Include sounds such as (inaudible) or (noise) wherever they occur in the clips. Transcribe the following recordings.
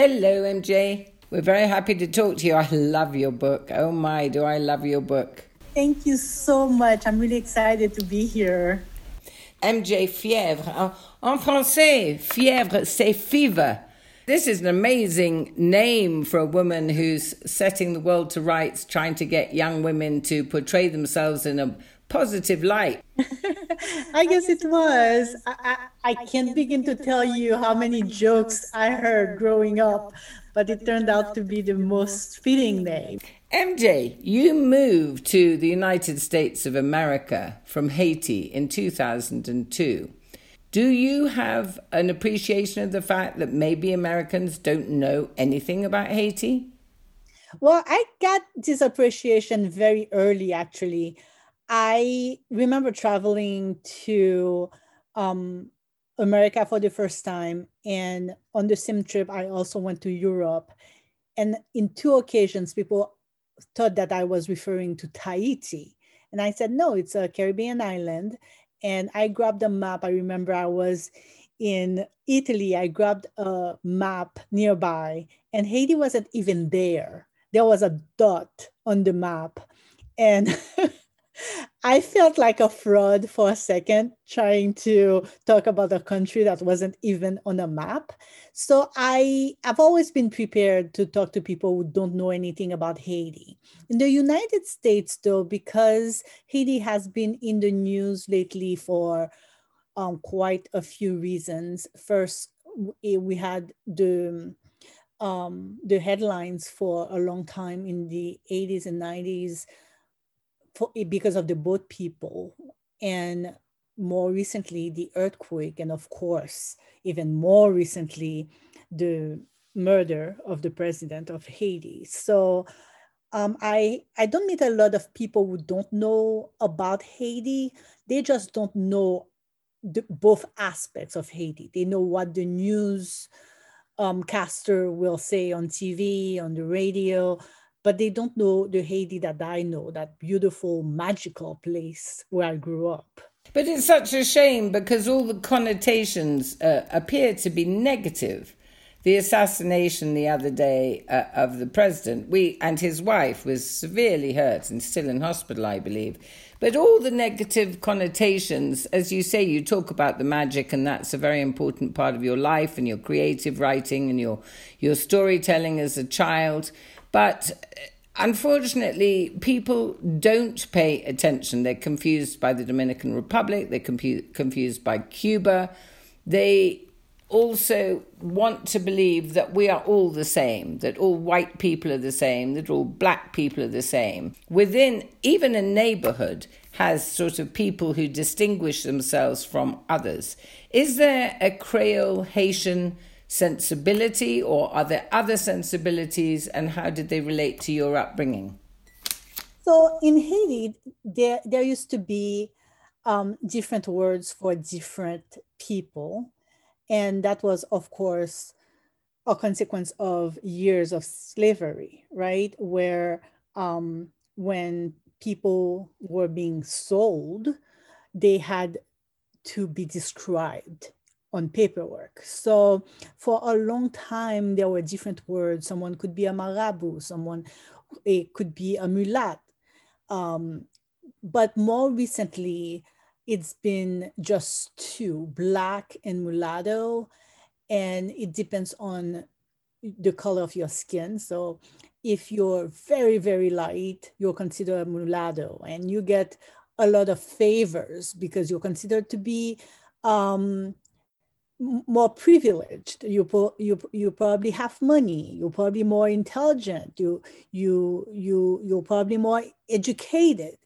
Hello, MJ. We're very happy to talk to you. I love your book. Oh my, do I love your book. Thank you so much. I'm really excited to be here. MJ Fièvre. En français, fièvre, c'est fever. This is an amazing name for a woman who's setting the world to rights, trying to get young women to portray themselves in a positive light. (laughs) I guess it was. I, I, I, can't begin to tell you how many jokes I heard growing up, but it turned out to be the most fitting name. MJ, you moved to the United States of America from Haiti in 2002. Do you have an appreciation of the fact that maybe Americans don't know anything about Haiti? Well, I got this appreciation very early, actually. I remember traveling to um, America for the first time. And on the same trip, I also went to Europe. And in two occasions, people thought that I was referring to Tahiti. And I said, no, it's a Caribbean island. And I grabbed a map. I remember I was in Italy. I grabbed a map nearby, and Haiti wasn't even there. There was a dot on the map. And (laughs) I felt like a fraud for a second trying to talk about a country that wasn't even on a map. So I have always been prepared to talk to people who don't know anything about Haiti. In the United States, though, because Haiti has been in the news lately for um, quite a few reasons. First, we had the um, the headlines for a long time in the 80s and 90s because of the boat people. And more recently the earthquake and of course even more recently the murder of the president of haiti. So um, I, I don't meet a lot of people who don't know about haiti. They just don't know the, both aspects of haiti. They know what the news um, caster will say on tv on the radio but they don't know the Haiti that I know, that beautiful, magical place where I grew up. But it's such a shame because all the connotations uh, appear to be negative. The assassination the other day uh, of the president, we and his wife was severely hurt and still in hospital, I believe. But all the negative connotations, as you say, you talk about the magic, and that's a very important part of your life and your creative writing and your your storytelling as a child. But uh, unfortunately, people don't pay attention. They're confused by the Dominican Republic, they're confu- confused by Cuba. They also want to believe that we are all the same, that all white people are the same, that all black people are the same. Within even a neighborhood has sort of people who distinguish themselves from others. Is there a Creole Haitian sensibility, or are there other sensibilities, and how did they relate to your upbringing? So in Haiti, there there used to be um, different words for different people, and that was, of course, a consequence of years of slavery, right? Where um, when people were being sold, they had to be described on paperwork. So for a long time, there were different words. Someone could be a marabou, someone it could be a mulat. Um, but more recently, it's been just two, black and mulatto, and it depends on the color of your skin. So if you're very, very light, you're considered a mulatto, and you get a lot of favors because you're considered to be um, more privileged. You you you probably have money. You're probably more intelligent. You you you you're probably more educated.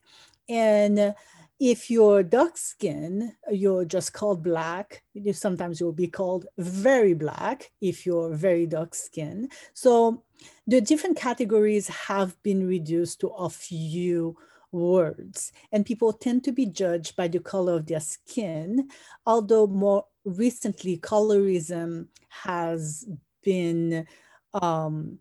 And if you're dark skin you're just called black. Sometimes you'll be called very black if you're very dark skin. So the different categories have been reduced to a few words. And people tend to be judged by the color of their skin although more recently colorism has been um,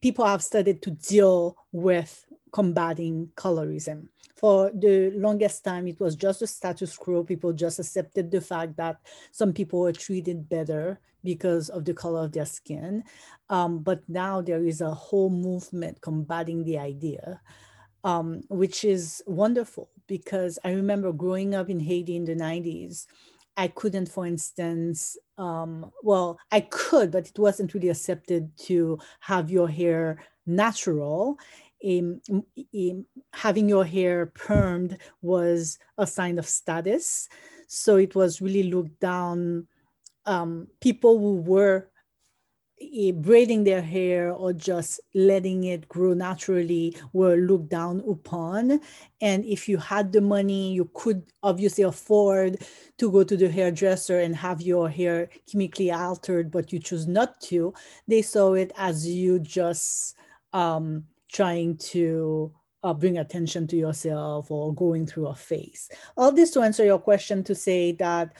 people have started to deal with combating colorism. For the longest time, it was just a status quo. People just accepted the fact that some people were treated better because of the color of their skin. Um, but now there is a whole movement combating the idea, um, which is wonderful because I remember growing up in Haiti in the 90s. I couldn't, for instance, um, well, I could, but it wasn't really accepted to have your hair natural um, um, having your hair permed was a sign of status. So it was really looked down. Um, people who were braiding their hair or just letting it grow naturally were looked down upon. And if you had the money, you could obviously afford to go to the hairdresser and have your hair chemically altered, but you choose not to. They saw it as you just um, trying to uh, bring attention to yourself or going through a phase. All this to answer your question to say that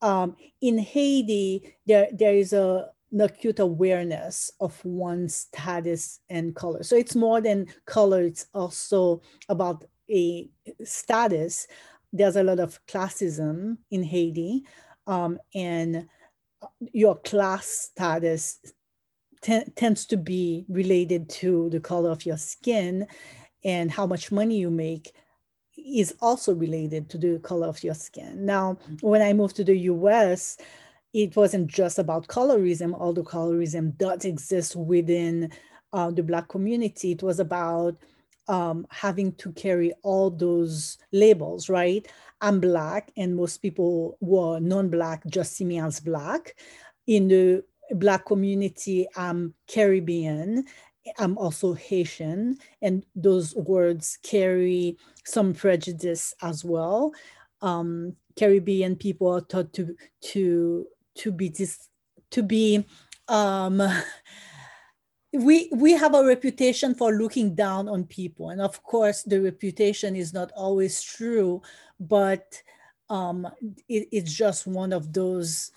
um, in Haiti, there, there is a, acute awareness of one's status and color. So it's more than color, it's also about a status. There's a lot of classism in Haiti, um, and your class status tends to be related to the color of your skin and how much money you make is also related to the color of your skin. Now, when I moved to the US, it wasn't just about colorism, although colorism does exist within uh, the Black community. It was about um, having to carry all those labels, right? I'm Black, and most people who are non Black just see me as Black. In the Black community, I'm Caribbean, I'm also Haitian, and those words carry some prejudice as well. Um, Caribbean people are taught to to to be this to be um, (laughs) we we have a reputation for looking down on people, and of course, the reputation is not always true, but um, it, it's just one of those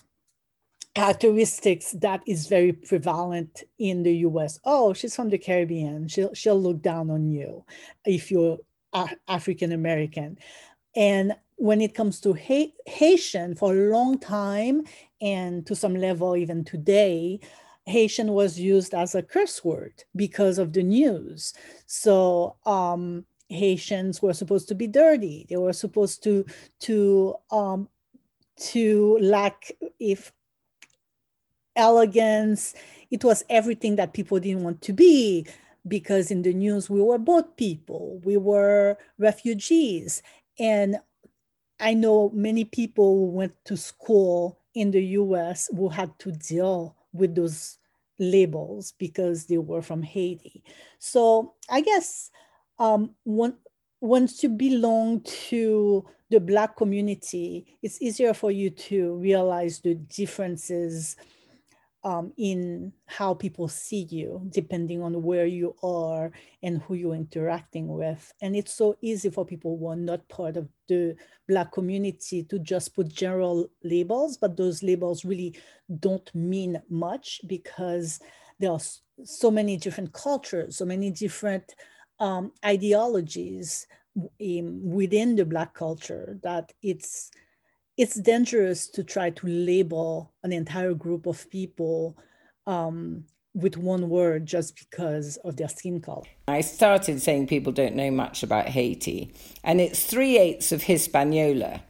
characteristics that is very prevalent in the US. Oh, she's from the Caribbean. She'll she'll look down on you if you're African American. And when it comes to Haitian, for a long time, and to some level even today, Haitian was used as a curse word because of the news. So um, Haitians were supposed to be dirty. They were supposed to to um, to lack if elegance. It was everything that people didn't want to be because in the news we were both people, we were refugees. And I know many people went to school in the US who had to deal with those labels because they were from Haiti. So I guess um, once you belong to the Black community, it's easier for you to realize the differences um, in how people see you, depending on where you are and who you're interacting with. And it's so easy for people who are not part of the Black community to just put general labels, but those labels really don't mean much because there are so many different cultures, so many different um, ideologies in, within the Black culture that it's it's dangerous to try to label an entire group of people um, with one word just because of their skin color. I started saying people don't know much about Haiti, and it's three eighths of Hispaniola,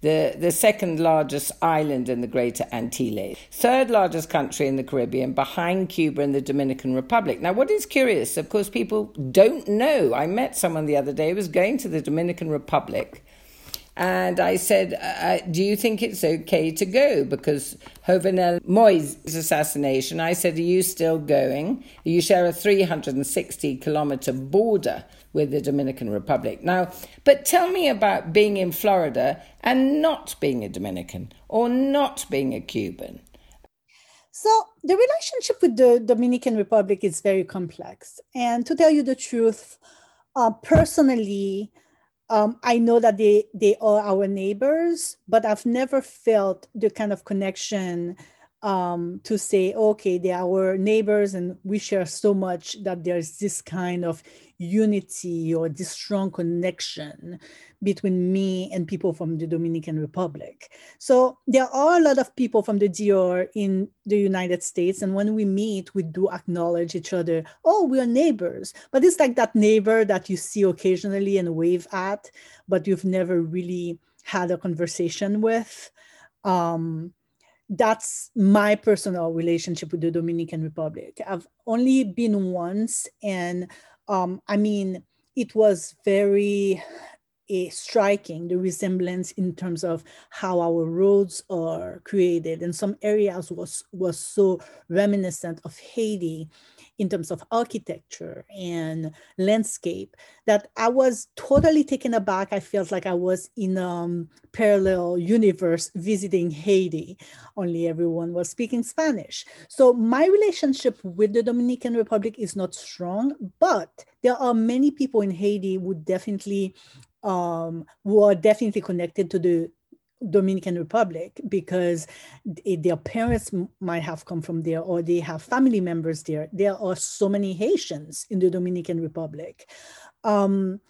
the, the second largest island in the Greater Antilles, third largest country in the Caribbean, behind Cuba and the Dominican Republic. Now, what is curious, of course, people don't know. I met someone the other day who was going to the Dominican Republic and I said, uh, Do you think it's okay to go? Because Jovenel Moïse's assassination, I said, Are you still going? You share a 360 kilometer border with the Dominican Republic. Now, but tell me about being in Florida and not being a Dominican or not being a Cuban. So, the relationship with the Dominican Republic is very complex. And to tell you the truth, uh, personally, um, I know that they they are our neighbors, but I've never felt the kind of connection um, to say, okay, they are our neighbors and we share so much that there's this kind of unity or this strong connection between me and people from the Dominican Republic. So there are a lot of people from the DR in the United States. And when we meet, we do acknowledge each other. Oh, we are neighbors. But it's like that neighbor that you see occasionally and wave at, but you've never really had a conversation with. Um, that's my personal relationship with the Dominican Republic. I've only been once, and um, I mean, it was very striking the resemblance in terms of how our roads are created. And some areas was was so reminiscent of Haiti in terms of architecture and landscape that I was totally taken aback. I felt like I was in a um, parallel universe visiting Haiti, only everyone was speaking Spanish. So my relationship with the Dominican Republic is not strong, but there are many people in Haiti who definitely um, who are definitely connected to the Dominican Republic because their parents might have come from there or they have family members there. There are so many Haitians in the Dominican Republic. Um,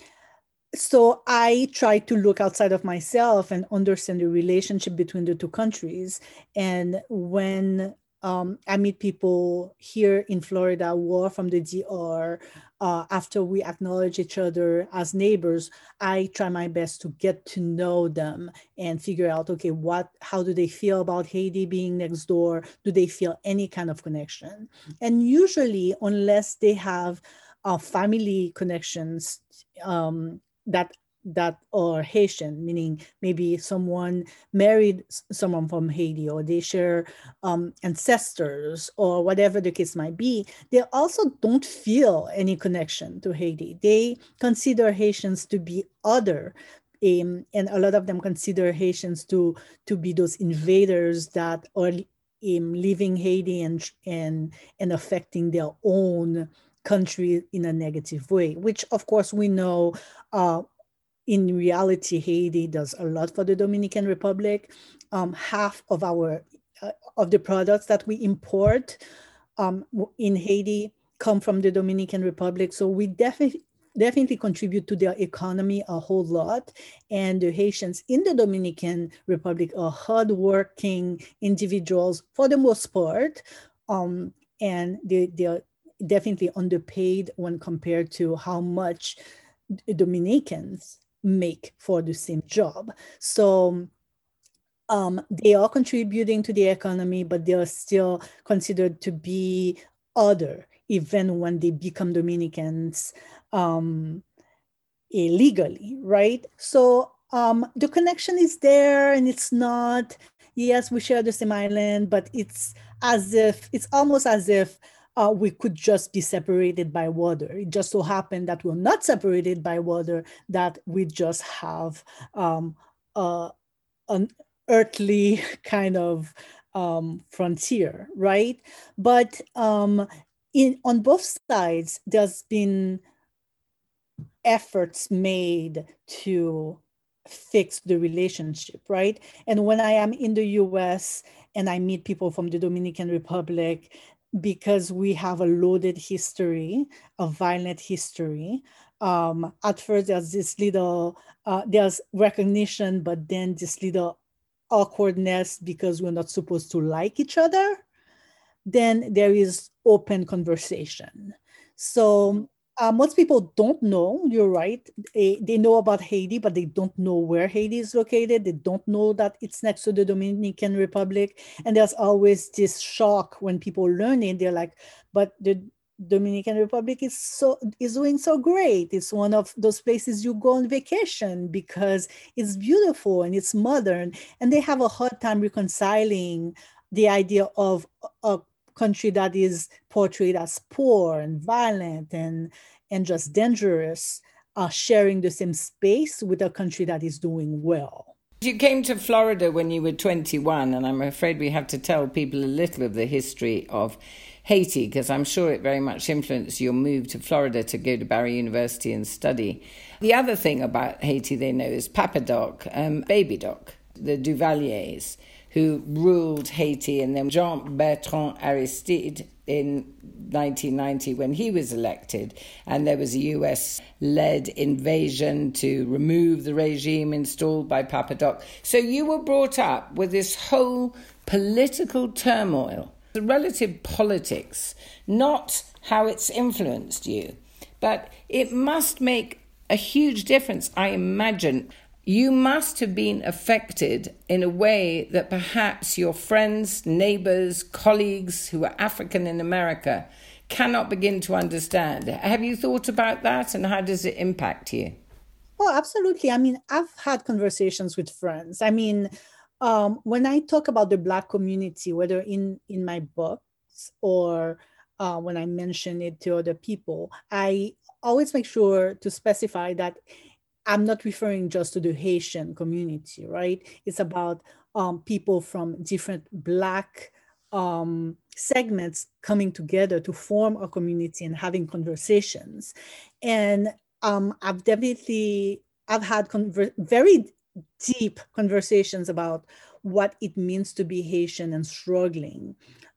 so I try to look outside of myself and understand the relationship between the two countries. And when um, I meet people here in Florida who are from the DR, uh, after we acknowledge each other as neighbors, I try my best to get to know them and figure out, okay, what, how do they feel about Haiti being next door? Do they feel any kind of connection? And usually, unless they have uh, family connections um, that that are Haitian, meaning maybe someone married someone from Haiti or they share um, ancestors or whatever the case might be, they also don't feel any connection to Haiti. They consider Haitians to be other. Um, and a lot of them consider Haitians to, to be those invaders that are um, leaving Haiti and, and, and affecting their own country in a negative way, which of course we know uh, in reality, Haiti does a lot for the Dominican Republic. Um, half of our uh, of the products that we import um, in Haiti come from the Dominican Republic. So we definitely definitely contribute to their economy a whole lot. And the Haitians in the Dominican Republic are hardworking individuals for the most part. Um, and they, they're definitely underpaid when compared to how much Dominicans make for the same job. So um, they are contributing to the economy, but they are still considered to be other, even when they become Dominicans um, illegally, right? So um, the connection is there and it's not, yes, we share the same island, but it's as if, it's almost as if uh, we could just be separated by water. It just so happened that we're not separated by water, that we just have um, uh, an earthly (laughs) kind of um, frontier, right? But um, in on both sides, there's been efforts made to fix the relationship, right? And when I am in the US and I meet people from the Dominican Republic, because we have a loaded history, a violent history. Um, at first, there's this little, uh, there's recognition, but then this little awkwardness because we're not supposed to like each other. Then there is open conversation. So uh, most people don't know, you're right. They, they know about Haiti, but they don't know where Haiti is located. They don't know that it's next to the Dominican Republic. And there's always this shock when people learn it. They're like, but the Dominican Republic is so is doing so great. It's one of those places you go on vacation because it's beautiful and it's modern. And they have a hard time reconciling the idea of a country that is portrayed as poor and violent and and just dangerous are sharing the same space with a country that is doing well. You came to Florida when you were 21, and I'm afraid we have to tell people a little of the history of Haiti, because I'm sure it very much influenced your move to Florida to go to Barry University and study. The other thing about Haiti they know is Papa Doc, um, Baby Doc, the Duvaliers who ruled Haiti, and then Jean Bertrand Aristide in 1990 when he was elected, and there was a US led invasion to remove the regime installed by Papa Doc. So you were brought up with this whole political turmoil, the relative politics, not how it's influenced you. But it must make a huge difference, I imagine, you must have been affected in a way that perhaps your friends, neighbors, colleagues who are African in America cannot begin to understand. Have you thought about that and how does it impact you? Oh, absolutely. I mean, I've had conversations with friends. I mean, um, when I talk about the Black community, whether in, in my books or uh, when I mention it to other people, I always make sure to specify that I'm not referring just to the Haitian community, right? It's about um, people from different Black um, segments coming together to form a community and having conversations. And um, I've definitely I've had conver- very deep conversations about what it means to be Haitian and struggling.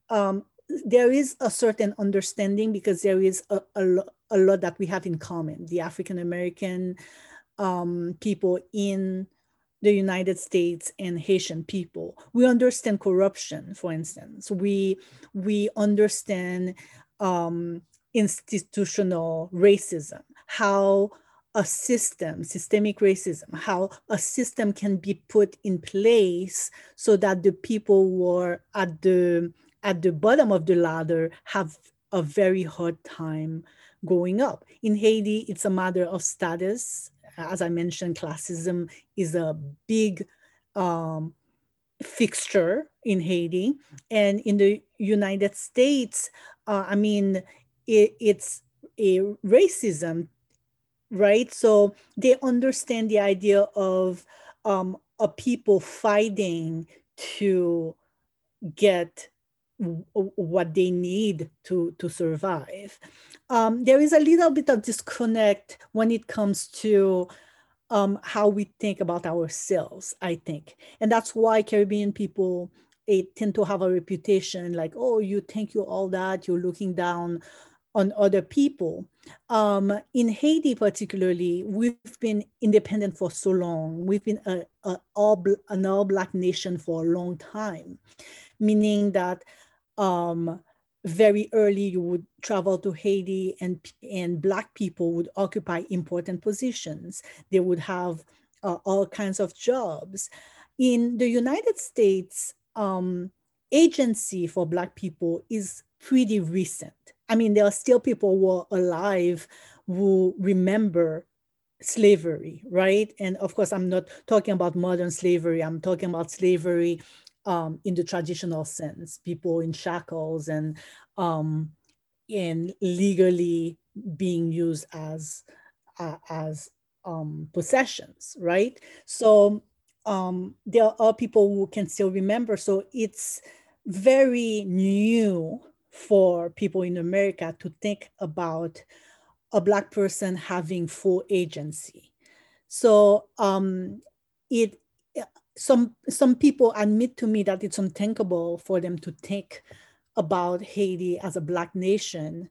Um, there is a certain understanding because there is a, a, a lot that we have in common. The African American um, people in the United States and Haitian people. We understand corruption, for instance. We we understand um, institutional racism, how a system, systemic racism, how a system can be put in place so that the people who are at the at the bottom of the ladder have a very hard time going up. In Haiti, it's a matter of status as I mentioned, classism is a big um, fixture in Haiti. And in the United States, uh, I mean, it, it's a racism, right? So they understand the idea of um, a people fighting to get what they need to to survive. Um, there is a little bit of disconnect when it comes to um, how we think about ourselves. I think, and that's why Caribbean people tend to have a reputation like, oh, you think you're all that, you're looking down on other people. Um, in Haiti, particularly, we've been independent for so long. We've been a, a all, an all Black nation for a long time, meaning that um, very early you would travel to Haiti and, and Black people would occupy important positions. They would have uh, all kinds of jobs. In the United States, um, agency for Black people is pretty recent. I mean, there are still people who are alive who remember slavery, right? And of course, I'm not talking about modern slavery, I'm talking about slavery um, in the traditional sense, people in shackles and um, and legally being used as uh, as um, possessions, right? So um, there are people who can still remember. So it's very new for people in America to think about a Black person having full agency. So um, it some some people admit to me that it's unthinkable for them to think about Haiti as a black nation.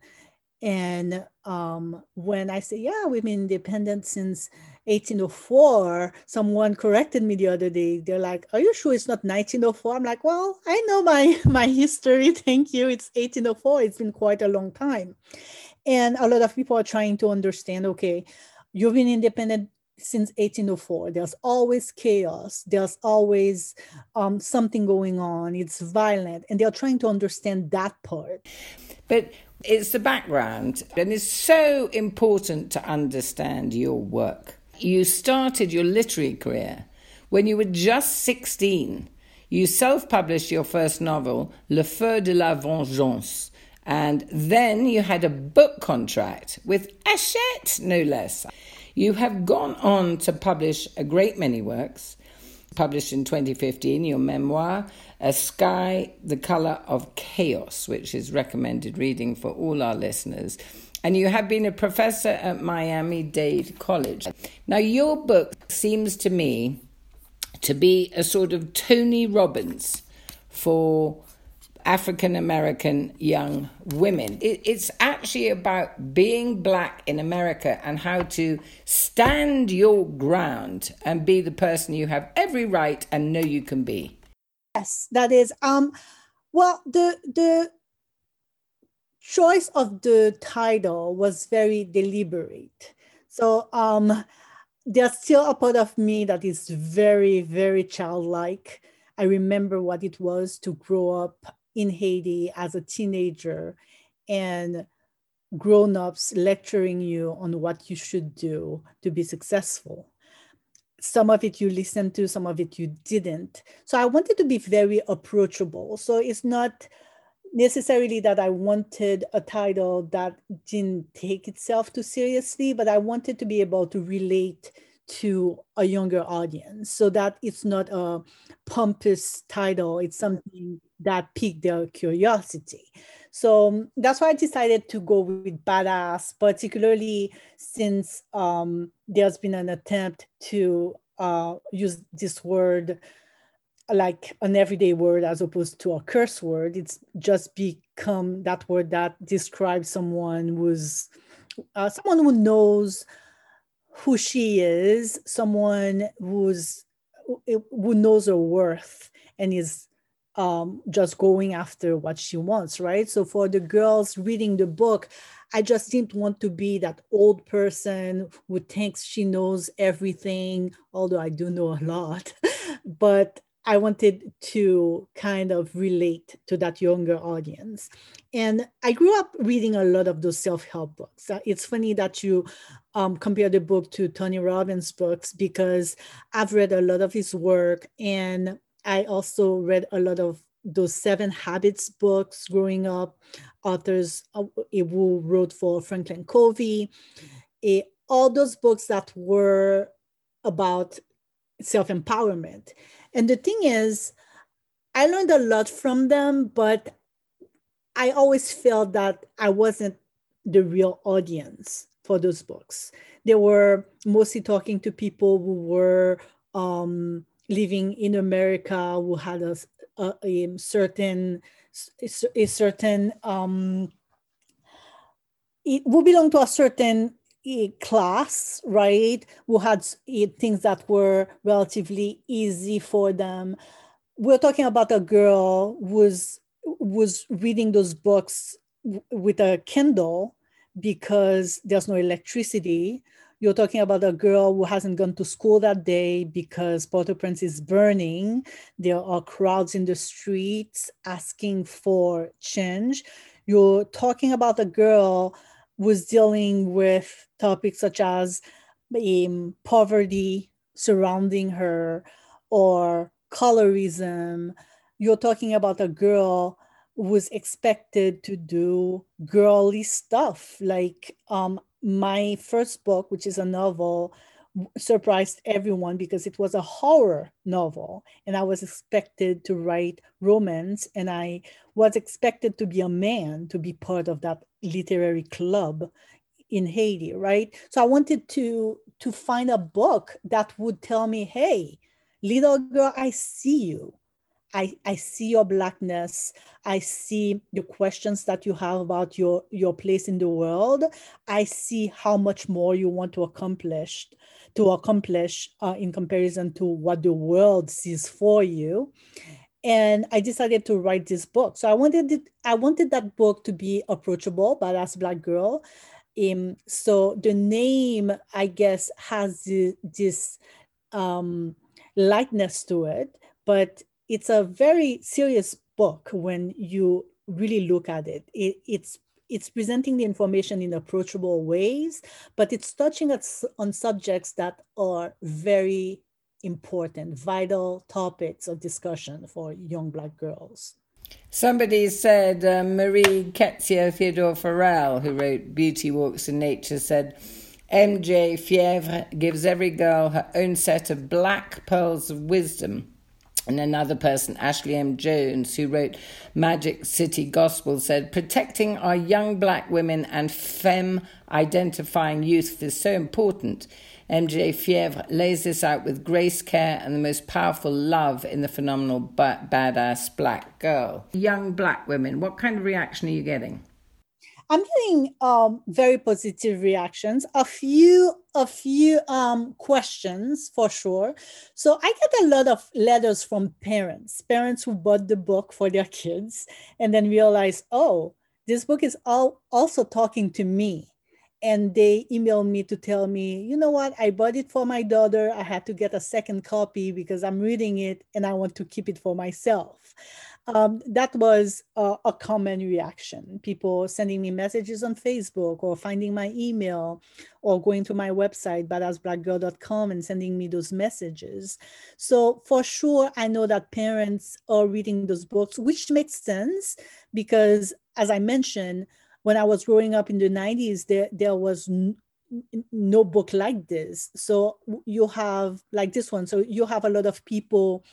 And um, when I say, yeah, we've been independent since 1804, someone corrected me the other day. They're like, are you sure it's not 1904? I'm like, well, I know my, (laughs) my history. (laughs) Thank you. It's 1804. It's been quite a long time. And a lot of people are trying to understand, okay, you've been independent since 1804 there's always chaos. There's always um, something going on. It's violent. And they're trying to understand that part. But it's the background. And it's so important to understand your work. You started your literary career when you were just 16 you self-published your first novel le feu de la vengeance. And then you had a book contract with Hachette, no less. You have gone on to publish a great many works. Published in 2015, your memoir, A Sky, the Color of Chaos, which is recommended reading for all our listeners. And you have been a professor at Miami Dade College. Now, your book seems to me to be a sort of Tony Robbins for African American young women. It, it's actually about being black in America and how to stand your ground and be the person you have every right and know you can be. Yes, that is. Um, well, the the choice of the title was very deliberate. So um, there's still a part of me that is very, very childlike. I remember what it was to grow up in Haiti as a teenager and grown-ups lecturing you on what you should do to be successful. Some of it you listened to some of it you didn't. So i wanted to be very approachable. So it's not necessarily that i wanted a title that didn't take itself too seriously but i wanted to be able to relate to a younger audience. So that it's not a pompous title it's something that piqued their curiosity. So um, that's why i decided to go with badass particularly since um, there's been an attempt to uh, use this word like an everyday word as opposed to a curse word. It's just become that word that describes someone who's uh, someone who knows who she is, someone who's who knows her worth and is um, just going after what she wants, right? So for the girls reading the book, I just didn't want to be that old person who thinks she knows everything, although I do know a lot. (laughs) but I wanted to kind of relate to that younger audience. And I grew up reading a lot of those self help books. Uh, it's funny that you um, compare the book to Tony Robbins' books because I've read a lot of his work. And I also read a lot of those Seven Habits books growing up, authors uh, who wrote for Franklin Covey. All those books that were about self empowerment. And the thing is, I learned a lot from them, but I always felt that I wasn't the real audience for those books. They were mostly talking to people who were um, living in America, who had a, a, a certain a certain um, it would belong to a certain class, right, who had things that were relatively easy for them. We're talking about a girl who was was reading those books with a candle because there's no electricity. You're talking about a girl who hasn't gone to school that day because Port-au-Prince is burning. There are crowds in the streets asking for change. You're talking about a girl was dealing with topics such as um, poverty surrounding her or colorism. You're talking about a girl who was expected to do girly stuff. Like um, my first book, which is a novel, surprised everyone because it was a horror novel and I was expected to write romance and I was expected to be a man to be part of that literary club in Haiti, right? So I wanted to to find a book that would tell me, hey, little girl, I see you. I, I see your blackness. I see the questions that you have about your, your place in the world. I see how much more you want to accomplish to accomplish uh, in comparison to what the world sees for you and I decided to write this book. So I wanted it, I wanted that book to be approachable, by badass black girl. Um, so the name, I guess, has this um, lightness to it, but it's a very serious book when you really look at it. it it's it's presenting the information in approachable ways, but it's touching on subjects that are very important, vital topics of discussion for young Black girls. Somebody said, uh, Marie Ketsia Theodore Pharel, who wrote Beauty Walks in Nature, said, MJ Fièvre gives every girl her own set of black pearls of wisdom. And another person, Ashley M. Jones, who wrote Magic City Gospel, said, Protecting our young black women and femme identifying youth is so important MJ Fièvre lays this out with grace, care, and the most powerful love in the phenomenal ba- badass black girl. Young black women, what kind of reaction are you getting? I'm getting um, very positive reactions. A few, a few um, questions for sure. So I get a lot of letters from parents, parents who bought the book for their kids, and then realize, oh, this book is all also talking to me. And they emailed me to tell me, you know what, I bought it for my daughter. I had to get a second copy because I'm reading it and I want to keep it for myself um, that was a, a, common reaction. People sending me messages on Facebook or finding my email or going to my website, badassblackgirl.com, and sending me those messages. So, for sure, I know that parents are reading those books, which makes sense because, as I mentioned, when I was growing up in the 90s, there, there was n- no book like this. So, you have like this one. So, you have a lot of people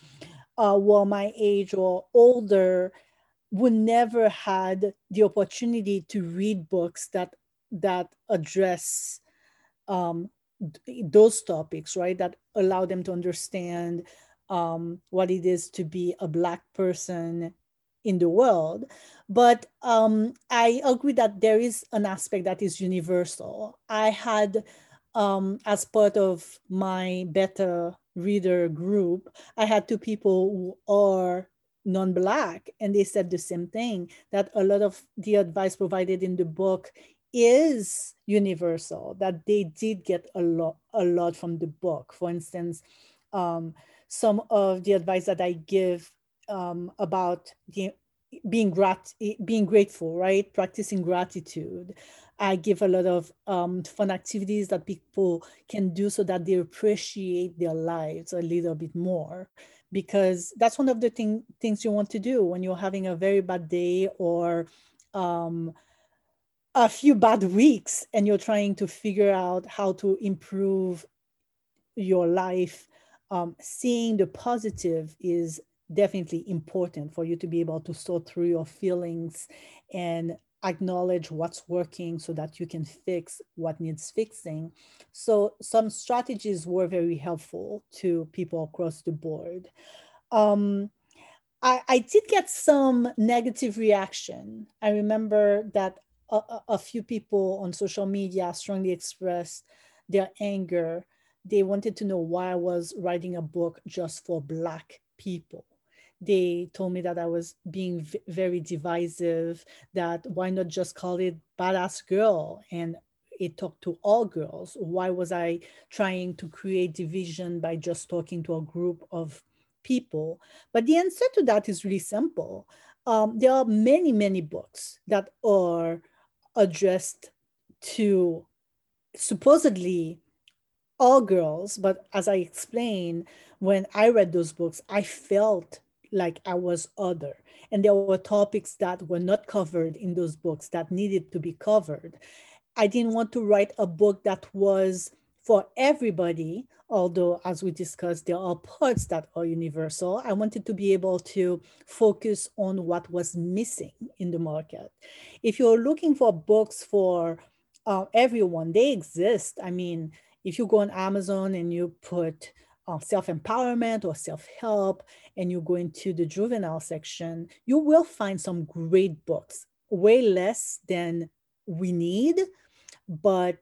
uh, were my age or older would never had the opportunity to read books that that address um, those topics, right? That allow them to understand um, what it is to be a black person in the world. But um, I agree that there is an aspect that is universal. I had, um, as part of my beta reader group, I had two people who are non-black and they said the same thing that a lot of the advice provided in the book is universal that they did get a lot a lot from the book for instance um, some of the advice that i give um, about the, being grat being grateful right practicing gratitude I give a lot of um, fun activities that people can do so that they appreciate their lives a little bit more. Because that's one of the thing, things you want to do when you're having a very bad day or um, a few bad weeks and you're trying to figure out how to improve your life. Um, seeing the positive is definitely important for you to be able to sort through your feelings and acknowledge what's working so that you can fix what needs fixing. So some strategies were very helpful to people across the board. Um, I, I did get some negative reaction. I remember that a, a few people on social media strongly expressed their anger. They wanted to know why I was writing a book just for Black people they told me that I was being v- very divisive, that why not just call it badass girl and it talked to all girls. Why was I trying to create division by just talking to a group of people? But the answer to that is really simple. Um, there are many, many books that are addressed to supposedly all girls. But as I explained, when I read those books, I felt like I was other. And there were topics that were not covered in those books that needed to be covered. I didn't want to write a book that was for everybody, although, as we discussed, there are parts that are universal. I wanted to be able to focus on what was missing in the market. If you're looking for books for uh, everyone, they exist. I mean, if you go on Amazon and you put uh, self empowerment or self help, and you go into the juvenile section, you will find some great books, way less than we need, but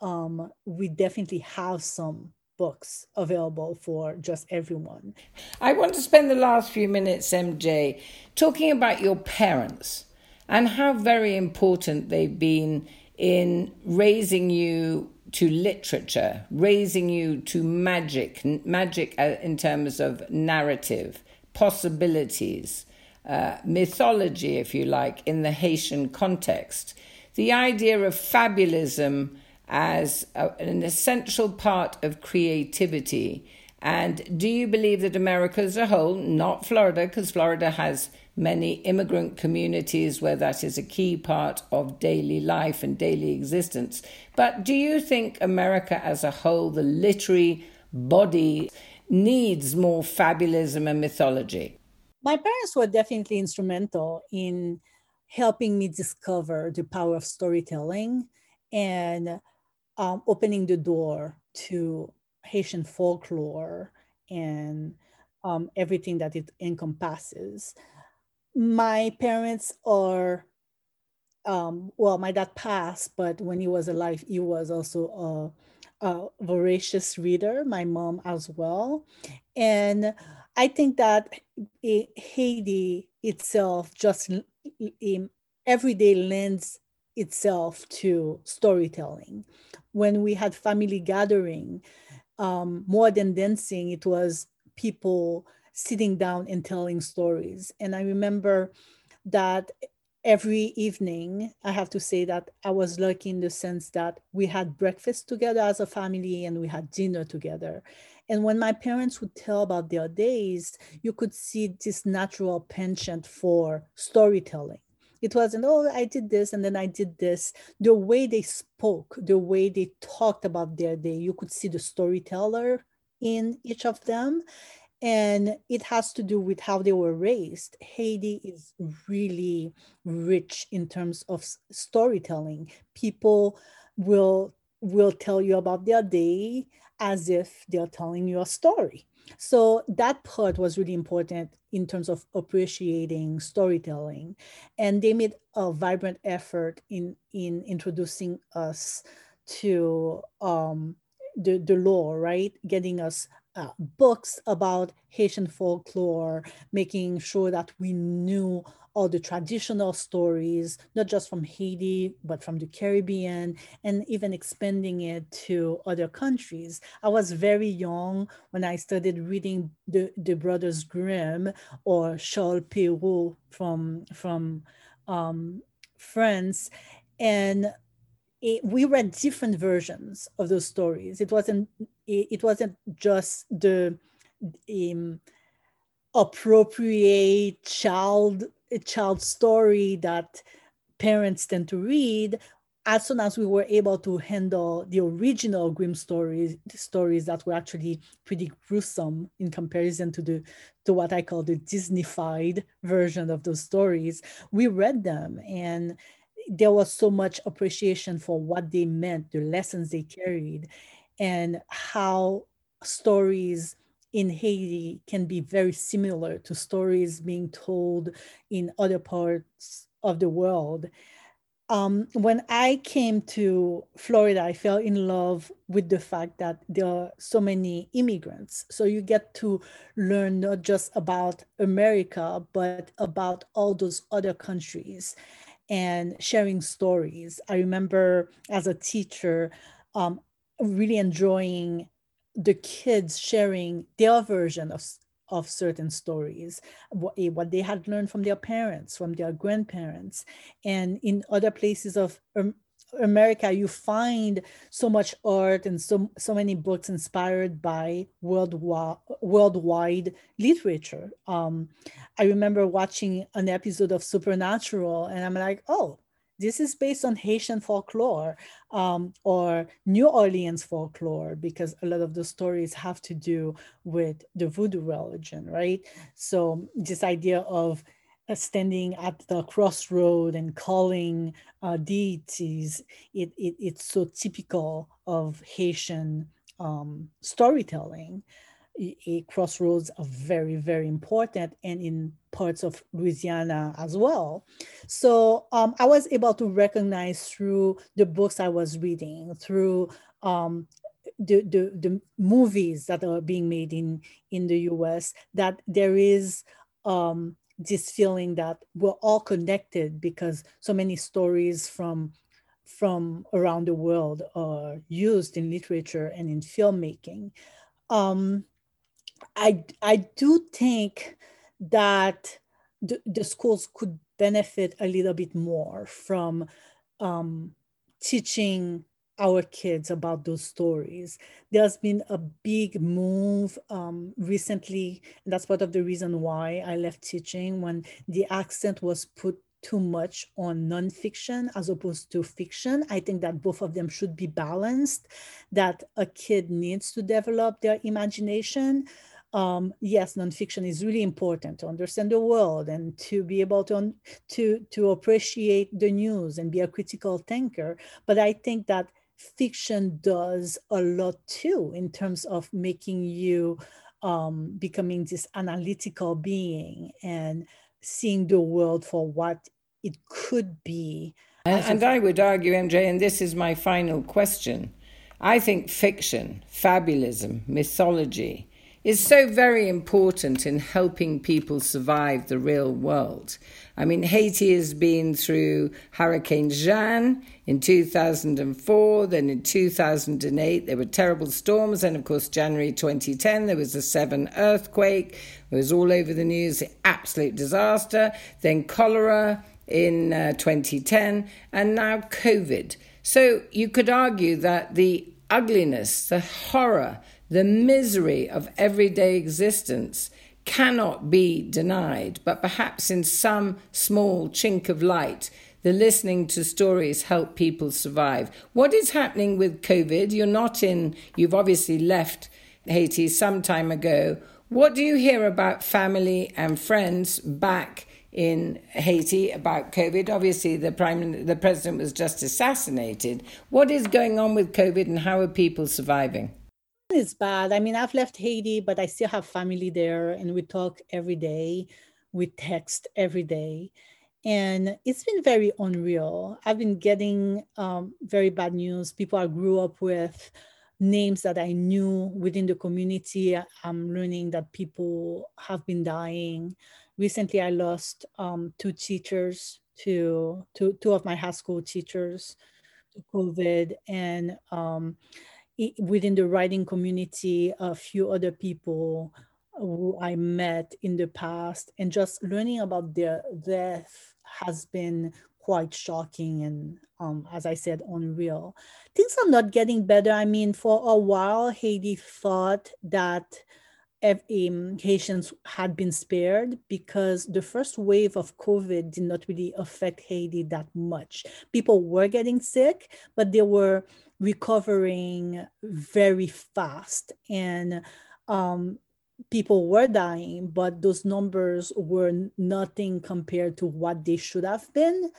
um, we definitely have some books available for just everyone. I want to spend the last few minutes, MJ, talking about your parents and how very important they've been in raising you to literature, raising you to magic, magic uh, in terms of narrative, possibilities, uh, mythology, if you like, in the Haitian context. The idea of fabulism as a, an essential part of creativity. And do you believe that America as a whole, not Florida, because Florida has many immigrant communities where that is a key part of daily life and daily existence. But do you think America as a whole, the literary body, needs more fabulism and mythology? My parents were definitely instrumental in helping me discover the power of storytelling and um, opening the door to Haitian folklore and um, everything that it encompasses. My parents are, um, well, my dad passed, but when he was alive, he was also a, a voracious reader, my mom as well. And I think that Haiti itself just every day lends itself to storytelling. When we had family gathering, um, more than dancing, it was people sitting down and telling stories. And I remember that every evening, I have to say that I was lucky in the sense that we had breakfast together as a family and we had dinner together. And when my parents would tell about their days, you could see this natural penchant for storytelling. It wasn't, oh, I did this and then I did this. The way they spoke, the way they talked about their day, you could see the storyteller in each of them. And it has to do with how they were raised. Haiti is really rich in terms of storytelling. People will will tell you about their day as if they're telling you a story. So that part was really important in terms of appreciating storytelling. And they made a vibrant effort in, in introducing us to um, the, the lore, right? Getting us uh, books about Haitian folklore, making sure that we knew all the traditional stories, not just from Haiti, but from the Caribbean, and even expanding it to other countries. I was very young when I started reading the, the Brothers Grimm or Charles Perrault from, from um, France. And it, we read different versions of those stories. It wasn't, it, it wasn't just the um, appropriate child a child story that parents tend to read as soon as we were able to handle the original Grimm stories, stories that were actually pretty gruesome in comparison to the to what I call the Disneyfied version of those stories, we read them and there was so much appreciation for what they meant, the lessons they carried, and how stories in Haiti can be very similar to stories being told in other parts of the world. Um, when I came to Florida, I fell in love with the fact that there are so many immigrants. So you get to learn not just about America, but about all those other countries and sharing stories. I remember as a teacher, um, really enjoying the kids sharing their version of of certain stories, what, eh, what they had learned from their parents, from their grandparents, and in other places of America, you find so much art and so so many books inspired by worldwide worldwide literature. Um, I remember watching an episode of Supernatural, and I'm like, oh, this is based on Haitian folklore um, or New Orleans folklore because a lot of the stories have to do with the voodoo religion, right? So this idea of standing at the crossroad and calling uh, deities, it, it, it's so typical of Haitian um, storytelling crossroads are very, very important and in parts of Louisiana as well. So um, I was able to recognize through the books I was reading, through um, the, the, the movies that are being made in, in the US, that there is um, this feeling that we're all connected because so many stories from from around the world are used in literature and in filmmaking. Um, I I do think that the, the schools could benefit a little bit more from um, teaching our kids about those stories. There's been a big move um, recently, and that's part of the reason why I left teaching when the accent was put too much on nonfiction as opposed to fiction. I think that both of them should be balanced, that a kid needs to develop their imagination um, yes, nonfiction is really important to understand the world and to be able to, to, to appreciate the news and be a critical thinker. But I think that fiction does a lot too in terms of making you um, becoming this analytical being and seeing the world for what it could be. And, and I would argue, MJ, and this is my final question. I think fiction, fabulism, mythology is so very important in helping people survive the real world. I mean, Haiti has been through Hurricane Jeanne in 2004, then in 2008 there were terrible storms, and of course, January 2010 there was a seven earthquake. It was all over the news, absolute disaster. Then cholera in uh, 2010, and now COVID. So you could argue that the ugliness, the horror, the misery of everyday existence cannot be denied, but perhaps in some small chink of light, the listening to stories help people survive. What is happening with COVID? You're not in, you've obviously left Haiti some time ago. What do you hear about family and friends back in Haiti about COVID? Obviously, the prime, the president was just assassinated. What is going on with COVID, and how are people surviving? It's bad. I mean, I've left Haiti, but I still have family there, and we talk every day. We text every day, and it's been very unreal. I've been getting um, very bad news. People I grew up with, names that I knew within the community. I'm learning that people have been dying. Recently, I lost um, two teachers to, to two of my high school teachers to COVID, and um, within the writing community, a few other people who I met in the past, and just learning about their death has been quite shocking and, um, as I said, unreal. Things are not getting better. I mean, for a while, Haiti thought that um, Haitians had been spared because the first wave of COVID did not really affect Haiti that much. People were getting sick, but they were recovering very fast. And um, people were dying, but those numbers were nothing compared to what they should have been.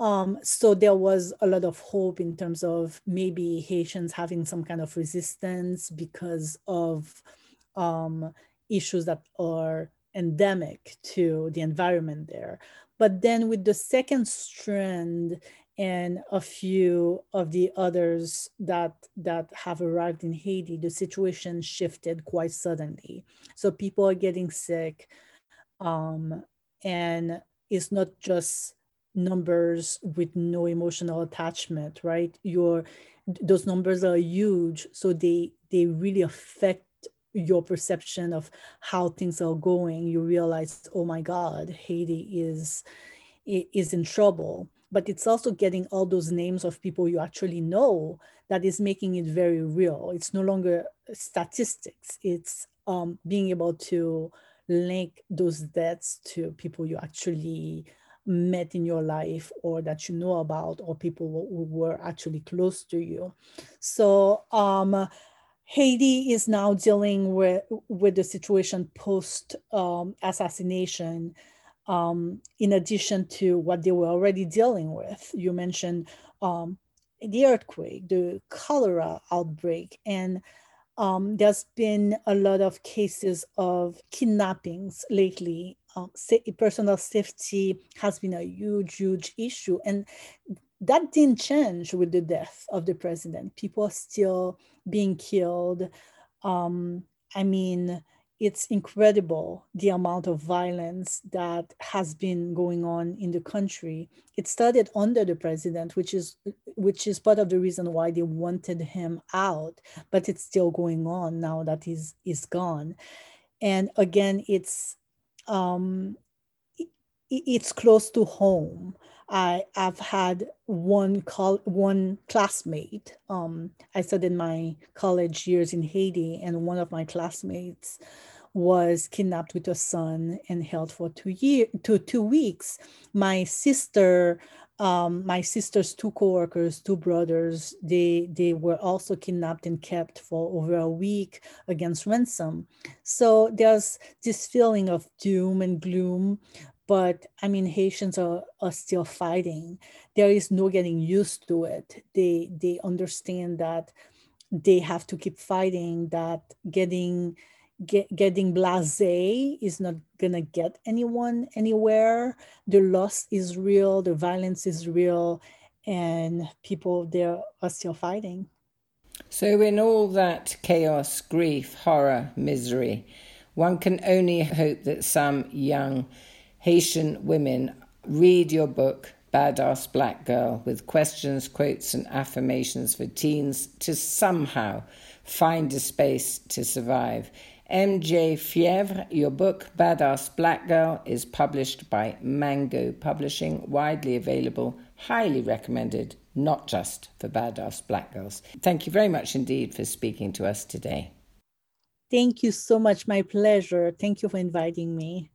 Um, so there was a lot of hope in terms of maybe Haitians having some kind of resistance because of um, issues that are endemic to the environment there. But then with the second strand and a few of the others that that have arrived in Haiti, the situation shifted quite suddenly. So people are getting sick, um, and it's not just numbers with no emotional attachment, right? Your those numbers are huge, so they they really affect your perception of how things are going you realize oh my god haiti is is in trouble. But it's also getting all those names of people you actually know that is making it very real. It's no longer statistics. It's um, being able to link those deaths to people you actually met in your life or that you know about or people who were actually close to you. So um, Haiti is now dealing with, with the situation post um, assassination, um, in addition to what they were already dealing with. You mentioned um, the earthquake, the cholera outbreak, and um, there's been a lot of cases of kidnappings lately. Um, personal safety has been a huge, huge issue. And that didn't change with the death of the president. People are still being killed. Um, I mean, it's incredible the amount of violence that has been going on in the country. It started under the president, which is which is part of the reason why they wanted him out, but it's still going on now that he's is gone. And again, it's um, it, it's close to home. I have had one col- one classmate. Um, I studied my college years in Haiti, and one of my classmates was kidnapped with a son and held for two year to two weeks. My sister, um, my sister's two coworkers, two brothers, they they were also kidnapped and kept for over a week against ransom. So there's this feeling of doom and gloom but I mean Haitians are, are still fighting. There is no getting used to it. They they understand that they have to keep fighting, that getting get, getting blasé is not gonna get anyone anywhere. The loss is real, the violence is real, and people there are still fighting. So, in all that chaos, grief, horror, misery, one can only hope that some young Haitian women read your book, Badass Black Girl, with questions, quotes, and affirmations for teens to somehow find a space to survive. MJ Fièvre, your book, Badass Black Girl, is published by Mango Publishing, widely available, highly recommended, not just for badass black girls. Thank you very much indeed for speaking to us today. Thank you so much. My pleasure. Thank you for inviting me.